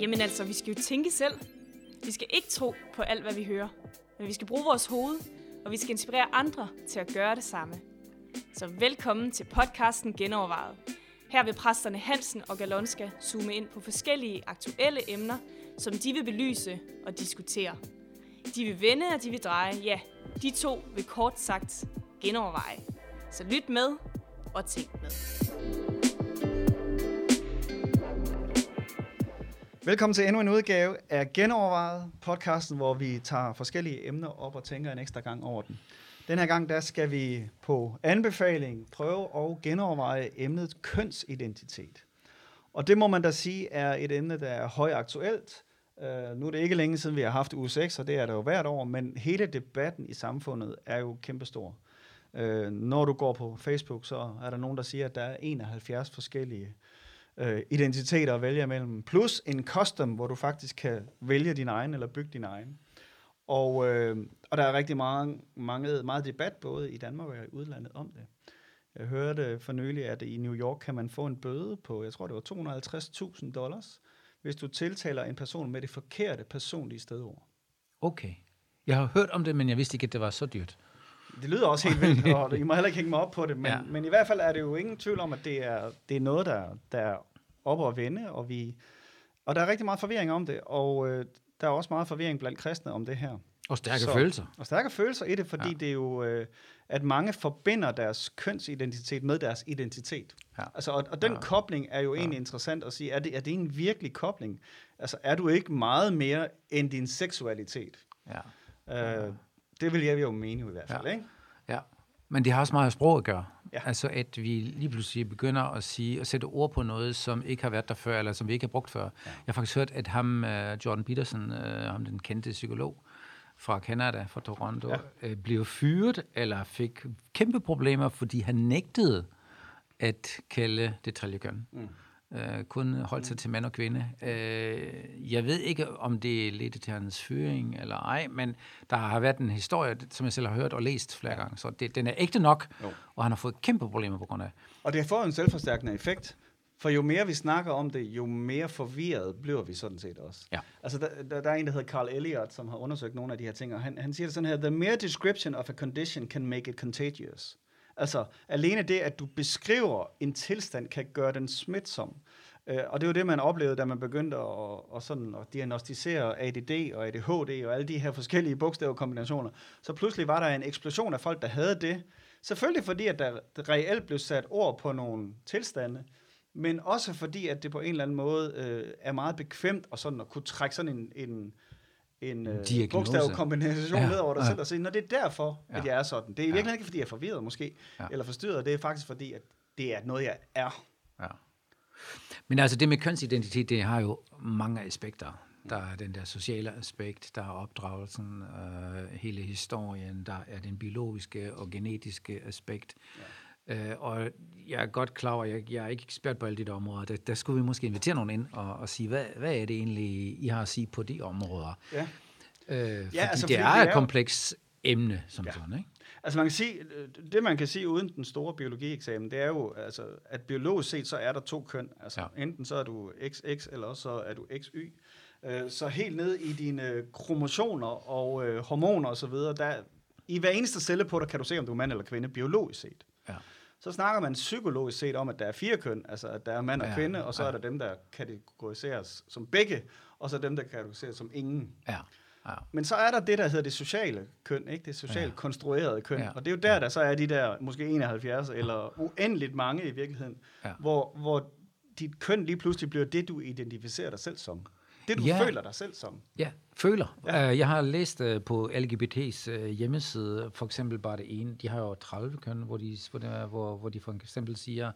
Jamen altså, vi skal jo tænke selv. Vi skal ikke tro på alt, hvad vi hører. Men vi skal bruge vores hoved, og vi skal inspirere andre til at gøre det samme. Så velkommen til podcasten Genovervejet. Her vil præsterne Hansen og Galonska zoome ind på forskellige aktuelle emner, som de vil belyse og diskutere. De vil vende, og de vil dreje. Ja, de to vil kort sagt genoverveje. Så lyt med og tænk med. Velkommen til endnu en udgave af Genovervejet, podcasten, hvor vi tager forskellige emner op og tænker en ekstra gang over den. Den her gang, der skal vi på anbefaling prøve at genoverveje emnet kønsidentitet. Og det må man da sige er et emne, der er højaktuelt. Uh, nu er det ikke længe siden, vi har haft uge 6, og det er det jo hvert år, men hele debatten i samfundet er jo kæmpestor. Øh, når du går på Facebook, så er der nogen, der siger, at der er 71 forskellige øh, identiteter at vælge imellem, plus en custom, hvor du faktisk kan vælge din egen eller bygge din egen. Og, øh, og der er rigtig mange, mange, meget debat både i Danmark og i udlandet om det. Jeg hørte for nylig, at i New York kan man få en bøde på, jeg tror det var 250.000 dollars, hvis du tiltaler en person med det forkerte personlige stedord. Okay. Jeg har hørt om det, men jeg vidste ikke, at det var så dyrt. Det lyder også helt vildt, og I må heller ikke hænge mig op på det, men, Ja. men i hvert fald er det jo ingen tvivl om, at det er, det er noget, der, der er op at vende, og, vi, og der er rigtig meget forvirring om det, og øh, der er også meget forvirring blandt kristne om det her. Og stærke Så- følelser. Og stærke følelser i det, fordi ja. Ja. det er jo, øh, at mange forbinder deres kønsidentitet med deres identitet. Ja. Altså, og, og den ja. Ja. kobling er jo egentlig interessant at sige, er det, er det en virkelig kobling? Altså, er du ikke meget mere end din seksualitet? Ja. Øh, det vil jeg jo mene i hvert fald, Ja. ikke? ja. Men det har også meget med sprog at gøre. Ja. Altså, at vi lige pludselig begynder at sige, at sætte ord på noget, som ikke har været der før, eller som vi ikke har brugt før. Ja. Jeg har faktisk hørt, at ham, uh, Jordan Peterson, uh, ham den kendte psykolog fra Canada, fra Toronto, Ja. uh, blev fyret, eller fik kæmpe problemer, fordi han nægtede at kalde det tredje køn. Mm. Uh, kun holdt sig til mand og kvinde. Uh, jeg ved ikke, om det ledte til hans fyring eller ej, men der har været en historie, som jeg selv har hørt og læst flere gange, så det, den er ægte nok, Jo. og han har fået kæmpe problemer på grund af. Og det får en selvforstærkende effekt, for jo mere vi snakker om det, jo mere forvirret bliver vi sådan set også. Ja. Altså, der, der, der er en, der hedder Carl Elliott, som har undersøgt nogle af de her ting, og han, han siger det sådan her, the mere description of a condition can make it contagious. Altså, alene det, at du beskriver en tilstand, kan gøre den smitsom. Uh, og det var det, man oplevede, da man begyndte at, at, sådan, at diagnostisere ADD og ADHD og alle de her forskellige bogstavkombinationer. Så pludselig var der en eksplosion af folk, der havde det. Selvfølgelig fordi, at der reelt blev sat ord på nogle tilstande, men også fordi, at det på en eller anden måde øh, er meget bekvemt og sådan at kunne trække sådan en, en, en øh, bogstavkombination ja, ned over dig ja. selv og sige, når det er derfor, ja. at jeg er sådan. Det er i Ja. ikke, fordi jeg er forvirret måske. Ja. eller forstyrret. Det er faktisk fordi, at det er noget, jeg er. Ja. Men altså det med kønsidentitet, det har jo mange aspekter. Der er den der sociale aspekt, der er opdragelsen, øh, hele historien, der er den biologiske og genetiske aspekt. Ja. Øh, og jeg er godt klar over, jeg, jeg er ikke ekspert på alle de der områder. Der, der skulle vi måske invitere nogen ind og, og sige, hvad, hvad er det egentlig, I har at sige på de områder? Ja. Øh, fordi altså, altså, fordi det er det er et komplekst emne som Ja. ja. sådan, ikke? Altså man kan sige, øh, det man kan sige uden den store biologieksamen, det er jo, altså, at biologisk set, så er der to køn. Altså ja. Ja. enten så er du XX, eller også så er du XY. Øh, Så helt ned i dine kromosoner og øh, hormoner og så videre, der, i hver eneste celle på dig, kan du se, om du er mand eller kvinde, biologisk set. Så snakker man psykologisk set om, at der er fire køn, altså at der er mand og Ja, kvinde, og så ja. er der dem, der kategoriseres som begge, og så dem, der kategoriseres som ingen. Ja. ja. Men så er der det, der hedder det sociale køn, ikke? det socialt ja. Konstruerede køn. Ja. Og det er jo der, der så er de der måske 71 eller uendeligt mange i virkeligheden. Ja. hvor, hvor dit køn lige pludselig bliver det, du identificerer dig selv som. Det, du ja. Føler dig selv som. Ja, føler. Ja. Uh, jeg har læst uh, på LGBT's uh, hjemmeside, for eksempel bare det ene, de har jo 30 køn, hvor de, hvor hvor, de for eksempel siger,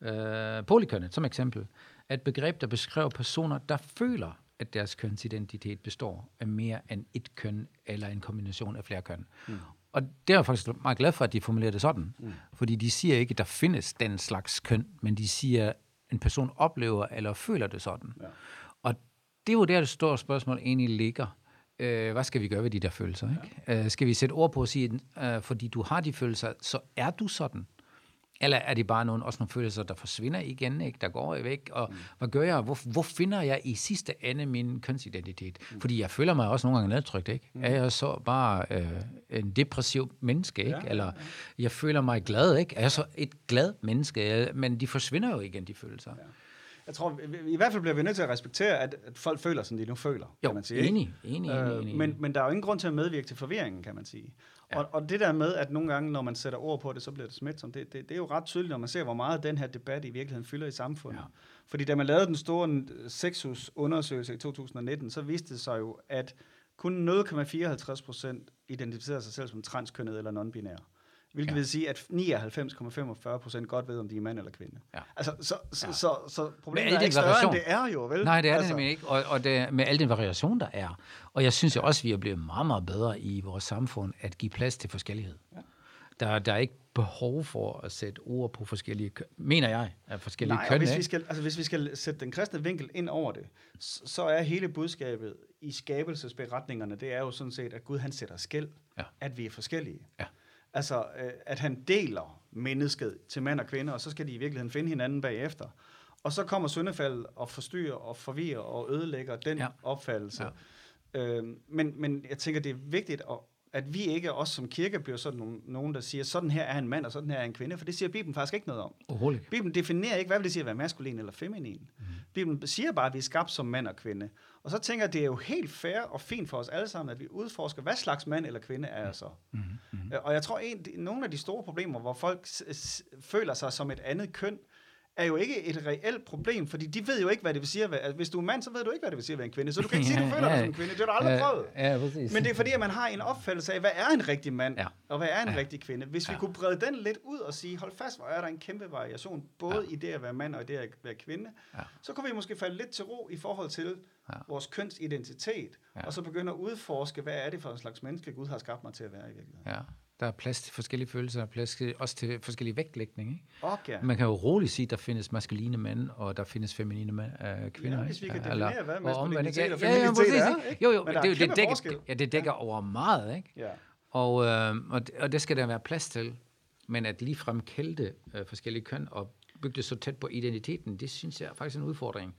uh, polykønnet som eksempel, at begreb, der beskriver personer, der føler, at deres kønsidentitet består af mere end et køn, eller en kombination af flere køn. Mm. Og det er jeg faktisk meget glad for, at de formulerer det sådan. Mm. Fordi de siger ikke, at der findes den slags køn, men de siger, at en person oplever eller føler det sådan. Ja. Det er jo der, det store spørgsmål egentlig ligger. øh, hvad skal vi gøre ved de der følelser? Ikke? Ja. Øh, skal vi sætte ord på og sige, øh, fordi du har de følelser, så er du sådan? Eller er det bare nogle, også nogle følelser, der forsvinder igen, ikke? der går væk? Og mm. hvad gør jeg? Hvor, hvor finder jeg i sidste ende min kønsidentitet? Mm. Fordi jeg føler mig også nogle gange nedtrykt. Ikke? Mm. Er jeg så bare øh, en depressiv menneske? Ikke? Ja, Eller jeg føler mig glad. Ikke? Er jeg så et glad menneske? Men de forsvinder jo igen, de følelser. Ja. Jeg tror, i, hvert fald bliver vi nødt til at respektere, at, at folk føler, som de nu føler, jo, kan man sige. Enig, enig, øh, enig, Men, men der er jo ingen grund til at medvirke til forvirringen, kan man sige. Ja. Og, og det der med, at nogle gange, når man sætter ord på det, så bliver det smitsomt, det, det, det er jo ret tydeligt, når man ser, hvor meget den her debat i virkeligheden fylder i samfundet. Ja. Fordi da man lavede den store sexus-undersøgelse i 2019, så viste det sig jo, at kun 0,54 procent identificerer sig selv som transkønnet eller non-binær. Hvilket ja. vil sige, at 99,45 procent godt ved, om de er mand eller kvinde. Ja. Altså, så, så, ja. så, så, så problemet er ikke større, end det er jo, vel? Nej, det er altså. det nemlig ikke. Og, og det, med al den variation, der er. Og jeg synes jo også, at vi er blevet meget, meget bedre i vores samfund at give plads til forskellighed. Ja. Der, der er ikke behov for at sætte ord på forskellige køn, mener jeg, af forskellige Nej, køn. hvis vi, skal, altså, hvis vi skal sætte den kristne vinkel ind over det, så er hele budskabet i skabelsesberetningerne, det er jo sådan set, at Gud han sætter skæld, ja. at vi er forskellige. Ja. Altså, øh, at han deler mennesket til mand og kvinde, og så skal de i virkeligheden finde hinanden bagefter. Og så kommer syndefaldet og forstyrrer og forvirrer og ødelægger den ja. opfattelse. Ja. Øh, men, men jeg tænker, det er vigtigt, at, at vi ikke også som kirke bliver sådan nogen, nogen, der siger, sådan her er en mand, og sådan her er en kvinde, for det siger Bibelen faktisk ikke noget om. Oh, Bibelen definerer ikke, hvad vil det sige at være maskulin eller feminin. Mm. Bibelen siger bare, at vi er skabt som mand og kvinde. Og så tænker jeg, det er jo helt fair og fint for os alle sammen, at vi udforsker, hvad slags mand eller kvinde er jeg så. Mm-hmm. Og jeg tror, en, nogle af de store problemer, hvor folk føler sig som et andet køn, er jo ikke et reelt problem, fordi de ved jo ikke, hvad det vil sige at være, altså, hvis du er mand, så ved du ikke, hvad det vil sige at være en kvinde, så du kan ikke sige, at du føler ja, dig som en kvinde, det har du aldrig ja, prøvet. Ja, præcis. Men det er fordi, at man har en opfattelse af, hvad er en rigtig mand, ja. og hvad er en ja. rigtig kvinde. Hvis ja. vi kunne brede den lidt ud og sige, hold fast, hvor er der en kæmpe variation, både ja. i det at være mand og i det at være kvinde, ja. så kunne vi måske falde lidt til ro i forhold til ja. vores kønsidentitet, ja. og så begynde at udforske, hvad er det for en slags menneske, Gud har skabt mig til at være i virkeligheden. Ja. Der er plads til forskellige følelser, og plads til, også til forskellige vægtlægning. Ikke? Okay. Man kan jo roligt sige, at der findes maskuline mænd, og der findes feminine mænd, øh, kvinder. Ja, hvis vi kan definere, hvad maskulinitet og feminitet ja, ja, er. Ikke? Jo, jo, men det, det, det, dækker, ja, det dækker ja. over meget. Ikke? Ja. Og, øh, og, det, og det skal der være plads til. Men at ligefrem kælde øh, forskellige køn og bygge det så tæt på identiteten, det synes jeg er faktisk en udfordring.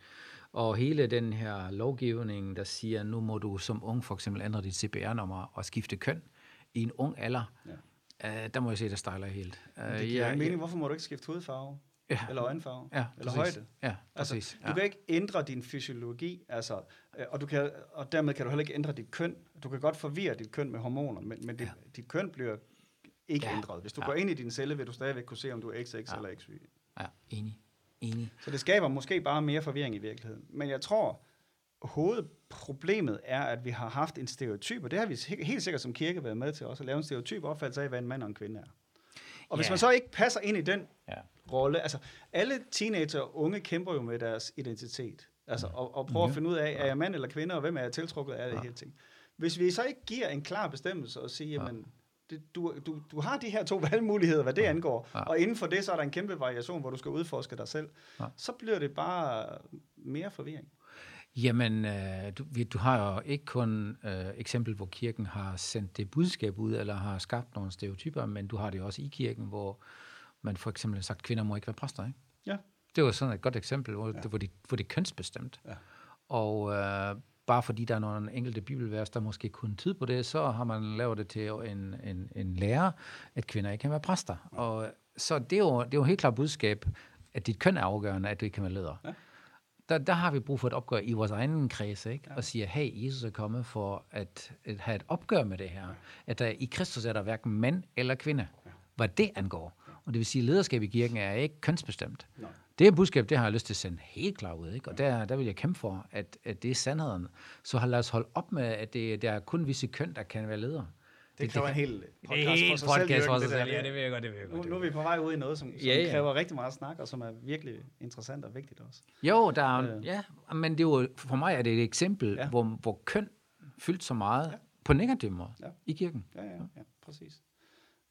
Og hele den her lovgivning, der siger, nu må du som ung for eksempel ændre dit CPR-nummer og skifte køn, i en ung alder, ja. uh, der må jeg se, der stejler helt. Uh, det giver ja, mening. Hvorfor må du ikke skifte hudfarve? Ja. Eller øjenfarve? Ja, eller præcis. højde? Ja, altså, præcis. Altså, du kan ikke ændre din fysiologi, altså, øh, og, du kan, og dermed kan du heller ikke ændre dit køn. Du kan godt forvirre dit køn med hormoner, men, men dit, ja. dit køn bliver ikke ja. ændret. Hvis du ja. går ind i din celle, vil du stadigvæk kunne se, om du er XX ja. eller XY. Ja, enig. enig. Så det skaber måske bare mere forvirring i virkeligheden. Men jeg tror, hovedproblemet er, at vi har haft en stereotyp, og det har vi helt sikkert som kirke været med til også, at lave en stereotyp opfattelse af, hvad en mand og en kvinde er. Og hvis yeah. man så ikke passer ind i den yeah. rolle, altså alle teenager og unge kæmper jo med deres identitet, altså og, og prøver mm. at finde ud af, er jeg mand eller kvinde, og hvem er jeg tiltrukket af det ja. hele ting. Hvis vi så ikke giver en klar bestemmelse og siger, jamen, det, du, du, du har de her to valgmuligheder, hvad det angår, ja. og inden for det, så er der en kæmpe variation, hvor du skal udforske dig selv, ja. så bliver det bare mere forvirring. Jamen, øh, du, du har jo ikke kun øh, eksempel, hvor kirken har sendt det budskab ud, eller har skabt nogle stereotyper, men du har det også i kirken, hvor man for eksempel har sagt, at kvinder må ikke være præster, ikke? Ja. Det var sådan et godt eksempel, hvor, ja. det, hvor, de, hvor det er kønsbestemt. Ja. Og øh, bare fordi der er nogle enkelte bibelvers, der måske kun tid på det, så har man lavet det til en, en, en lærer, at kvinder ikke kan være præster. Ja. Og så det er, jo, det er jo helt klart budskab, at dit køn er afgørende, at du ikke kan være leder. Ja der, der har vi brug for et opgør i vores egen kreds, ikke? Ja. Og siger, hey, Jesus er kommet for at, at have et opgør med det her. Ja. At der, i Kristus er der hverken mand eller kvinde, ja. hvad det angår. Og det vil sige, at lederskab i kirken er ikke kønsbestemt. Nej. Det er budskab, det har jeg lyst til at sende helt klar ud. Ikke? Og der, der vil jeg kæmpe for, at, at det er sandheden. Så lad os holde op med, at det, der er kun visse køn, der kan være ledere. Det kræver en hel podcast for sig podcast selv. For sig selv. Ja, det vil jeg godt, det vil jeg godt. Nu, nu er vi på vej ud i noget, som, som ja, ja. kræver rigtig meget snak, og som er virkelig interessant og vigtigt også. Jo, der er, øh. ja, men det er jo, for mig er det et eksempel, ja. hvor, hvor køn fyldt så meget ja. på negativ måde ja. i kirken. Ja, ja, ja, præcis.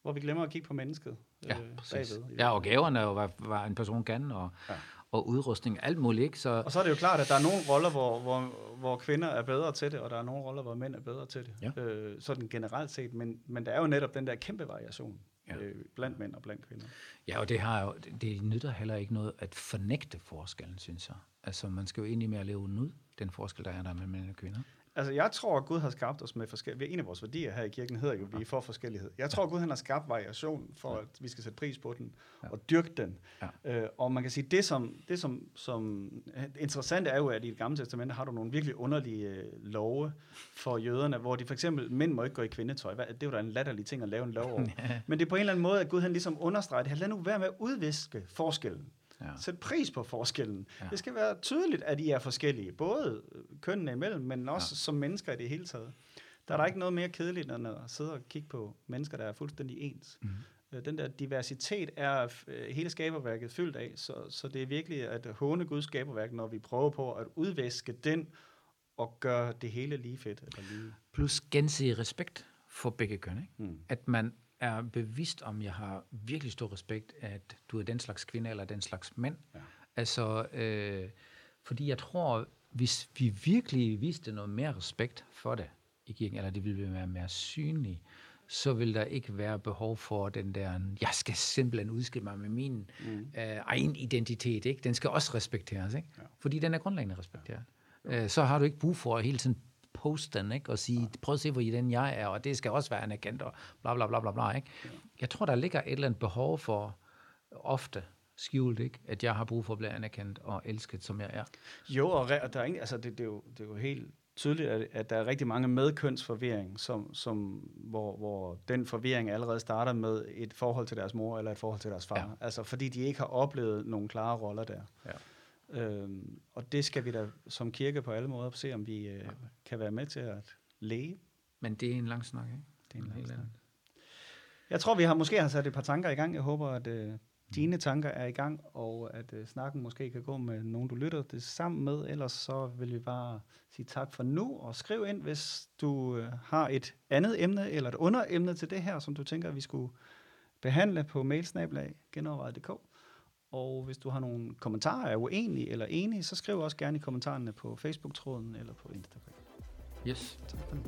Hvor vi glemmer at kigge på mennesket. Ja, øh, præcis. Bagved, ja, og gaverne var, var en person kan, og, ja. Og udrustning, alt muligt. Ikke? Så, Og så er det jo klart, at der er nogle roller, hvor, hvor, hvor kvinder er bedre til det, og der er nogle roller, hvor mænd er bedre til det. Ja. Øh, sådan generelt set. Men, men der er jo netop den der kæmpe variation Ja. øh, blandt mænd og blandt kvinder. Ja, og det, har jo, det- nytter heller ikke noget at fornægte forskellen, synes jeg. Altså, man skal jo egentlig at leve ud den forskel, der er der mellem mænd og kvinder. Altså, jeg tror, at Gud har skabt os med forskellige... En af vores værdier her i kirken hedder jo, at vi er for forskellighed. Jeg tror, at Gud han har skabt variation, for at vi skal sætte pris på den og dyrke den. Ja. Øh, og man kan sige, det som, det som, som interessant er jo, at i det gamle testamente har du nogle virkelig underlige øh, love for jøderne, hvor de for eksempel, mænd må ikke gå i kvindetøj. Hvad- Det er jo da en latterlig ting at lave en lov over. Men det er på en eller anden måde, at Gud han ligesom understreger det. Lad nu være med at udviske forskellen. Ja. Sæt pris på forskellen. Ja. Det skal være tydeligt, at I er forskellige, både kønnene imellem, men også ja. som mennesker i det hele taget. Der er der ikke noget mere kedeligt, end at sidde og kigge på mennesker, der er fuldstændig ens. Mm. Den der diversitet er øh, hele skaberværket fyldt af, så, så det er virkelig at håne Guds skaberværk, når vi prøver på at udvæske den og gøre det hele lige fedt. Eller lige. Plus gensidig respekt for begge køn. Ikke? Mm. At man er bevidst om, jeg har virkelig stor respekt, at du er den slags kvinde eller den slags mand. Ja. Altså, øh, fordi jeg tror, hvis vi virkelig viste noget mere respekt for det i kirken, eller det ville være mere synligt, så vil der ikke være behov for den der, jeg skal simpelthen udskille mig med min mm. øh, egen identitet. Ikke? Den skal også respekteres, ikke? Ja. fordi den er grundlæggende respekteret. Øh, så har du ikke brug for at hele tiden poste den, ikke? og sige, prøv at se, hvor i den jeg er, og det skal også være anerkendt, og bla bla bla bla bla. Ikke? Jeg tror, der ligger et eller andet behov for, ofte skjult, ikke? at jeg har brug for at blive anerkendt og elsket, som jeg er. Jo, og, der er ikke, altså det, det, er jo, det er jo helt tydeligt, at, at der er rigtig mange medkønsforvirring, som, som, hvor, hvor den forvirring allerede starter med et forhold til deres mor eller et forhold til deres far. Ja. Altså fordi de ikke har oplevet nogle klare roller der. Ja. Øhm, og det skal vi da som kirke på alle måder se, om vi øh, kan være med til at læge. Men det er en lang snak, ikke? Det er en lang snak. anden. Jeg tror, vi har måske har sat et par tanker i gang. Jeg håber, at øh, dine tanker er i gang, og at øh, snakken måske kan gå med nogen, du lytter det sammen med. Ellers så vil vi bare sige tak for nu, og skriv ind, hvis du øh, har et andet emne, eller et underemne til det her, som du tænker, vi skulle behandle på genovervejet.dk. Og hvis du har nogle kommentarer, er uenige eller enige, så skriv også gerne i kommentarerne på Facebook-tråden eller på Instagram. Yes. Tak for nu.